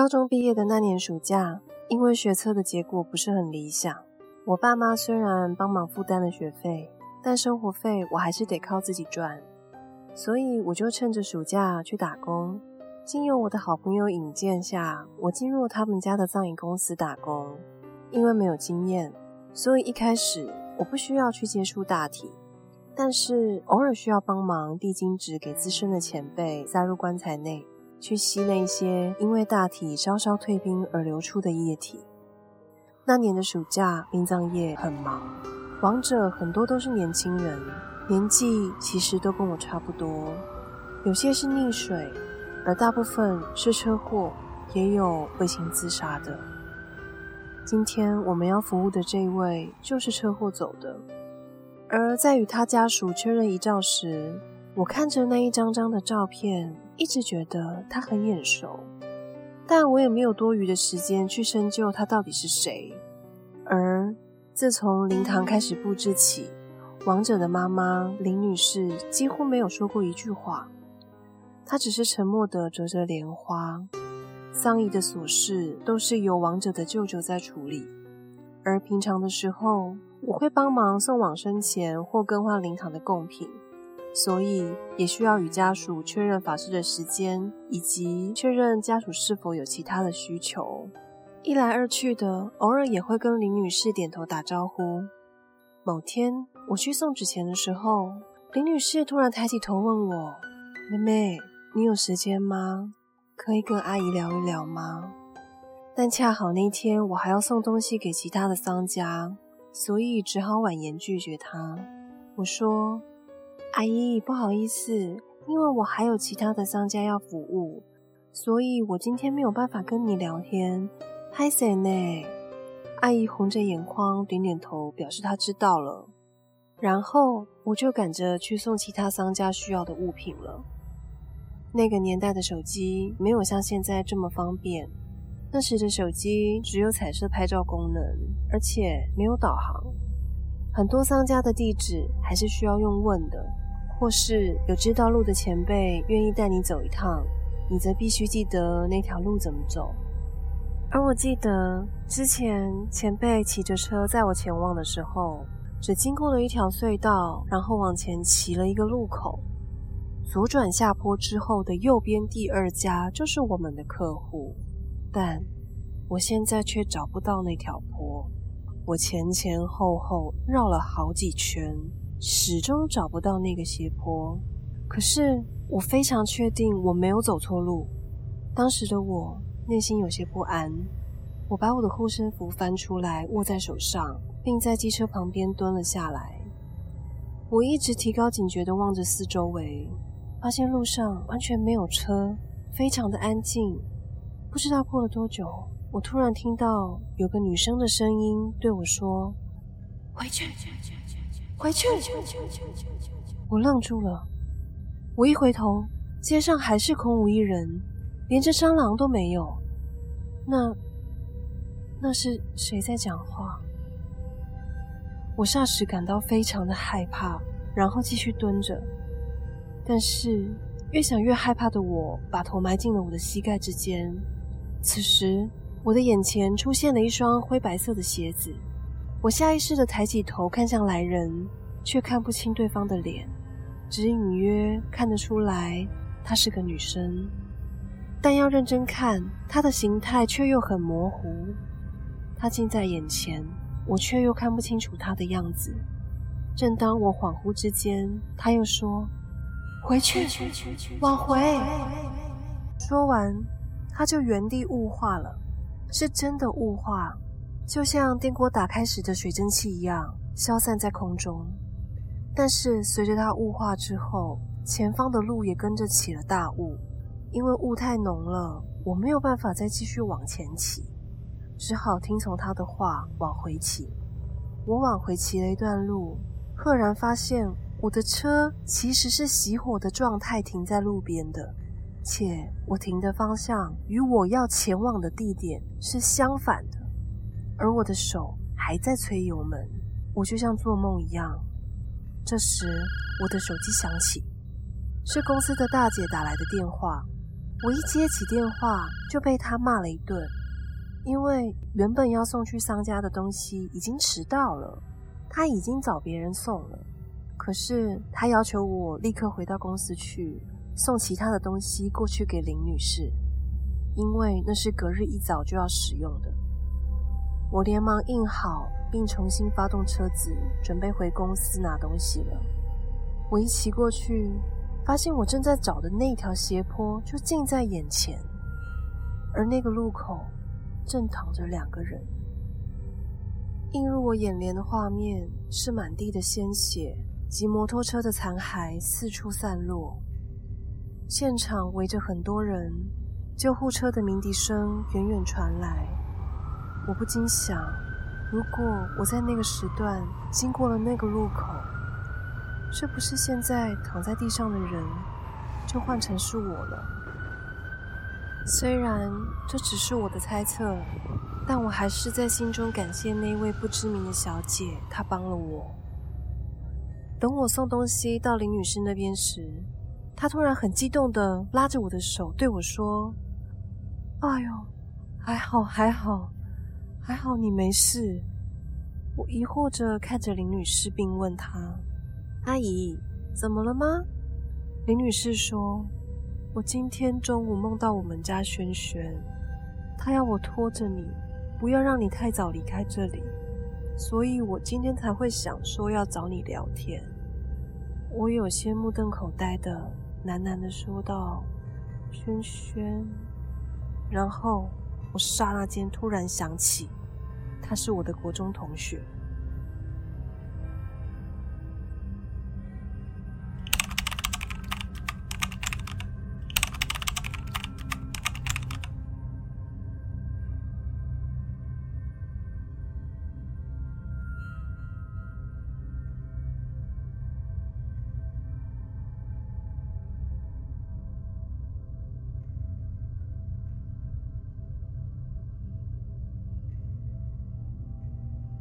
高中毕业的那年暑假，因为学测的结果不是很理想，我爸妈虽然帮忙负担了学费，但生活费我还是得靠自己赚，所以我就趁着暑假去打工。经由我的好朋友引荐下，我进入他们家的葬仪公司打工。因为没有经验，所以一开始我不需要去接触大体，但是偶尔需要帮忙递金纸给资深的前辈塞入棺材内。去吸那些因为大体稍稍退冰而流出的液体。那年的暑假，殡葬业很忙，亡者很多都是年轻人，年纪其实都跟我差不多，有些是溺水，而大部分是车祸，也有为情自杀的。今天我们要服务的这一位就是车祸走的，而在与他家属确认遗照时，我看着那一张张的照片，一直觉得他很眼熟，但我也没有多余的时间去深究他到底是谁。而自从灵堂开始布置起，亡者的妈妈林女士几乎没有说过一句话，她只是沉默地折着莲花。丧仪的琐事都是由亡者的舅舅在处理，而平常的时候，我会帮忙送往生钱或更换灵堂的贡品。所以也需要与家属确认法事的时间，以及确认家属是否有其他的需求。一来二去的，偶尔也会跟林女士点头打招呼。某天我去送纸钱的时候，林女士突然抬起头问我：“妹妹，你有时间吗？可以跟阿姨聊一聊吗？”但恰好那天我还要送东西给其他的丧家，所以只好婉言拒绝她。我说。阿姨，不好意思，因为我还有其他的商家要服务，所以我今天没有办法跟你聊天。歹势呢？阿姨红着眼眶，点点头，表示她知道了。然后我就赶着去送其他商家需要的物品了。那个年代的手机没有像现在这么方便，那时的手机只有彩色拍照功能，而且没有导航，很多商家的地址还是需要用问的。或是有知道路的前辈愿意带你走一趟，你则必须记得那条路怎么走。而我记得之前前辈骑着车载我前往的时候，只经过了一条隧道，然后往前骑了一个路口，左转下坡之后的右边第二家就是我们的客户，但我现在却找不到那条坡，我前前后后绕了好几圈。始终找不到那个斜坡，可是我非常确定我没有走错路。当时的我内心有些不安，我把我的护身符翻出来握在手上，并在机车旁边蹲了下来。我一直提高警觉地望着四周围，发现路上完全没有车，非常的安静。不知道过了多久，我突然听到有个女生的声音对我说：“回去。”回去！我愣住了。我一回头，街上还是空无一人，连只蟑螂都没有。那，那是谁在讲话？我霎时感到非常的害怕，然后继续蹲着。但是越想越害怕的我，把头埋进了我的膝盖之间。此时，我的眼前出现了一双灰白色的鞋子。我下意识的抬起头看向来人，却看不清对方的脸，只隐约看得出来她是个女生，但要认真看，她的形态却又很模糊。她近在眼前，我却又看不清楚她的样子。正当我恍惚之间，她又说：“回去，往回。”说完，她就原地雾化了，是真的雾化。就像电锅打开时的水蒸气一样，消散在空中。但是随着它雾化之后，前方的路也跟着起了大雾。因为雾太浓了，我没有办法再继续往前骑，只好听从他的话往回骑。我往回骑了一段路，赫然发现我的车其实是熄火的状态停在路边的，且我停的方向与我要前往的地点是相反的。而我的手还在催油门，我就像做梦一样。这时，我的手机响起，是公司的大姐打来的电话。我一接起电话就被她骂了一顿，因为原本要送去商家的东西已经迟到了，她已经找别人送了。可是她要求我立刻回到公司去送其他的东西过去给林女士，因为那是隔日一早就要使用的。我连忙印好，并重新发动车子，准备回公司拿东西了。我一骑过去。发现我正在找的那条斜坡就近在眼前，而那个路口正躺着两个人。映入我眼帘的画面是满地的鲜血及摩托车的残骸四处散落，现场围着很多人，救护车的鸣笛声远远传来。我不禁想，如果我在那个时段经过了那个路口，是不是现在躺在地上的人就换成是我了？虽然这只是我的猜测，但我还是在心中感谢那位不知名的小姐，她帮了我。等我送东西到林女士那边时，他突然很激动的拉着我的手对我说：“哎呦，还好，还好，还好你没事。”我疑惑着看着林女士，并问她。阿姨，怎么了吗？林女士说：“我今天中午梦到我们家轩轩，他要我拖着你，不要让你太早离开这里，所以我今天才会想说要找你聊天。”我有些目瞪口呆的喃喃的说道：“轩轩。”然后我刹那间突然想起，他是我的国中同学。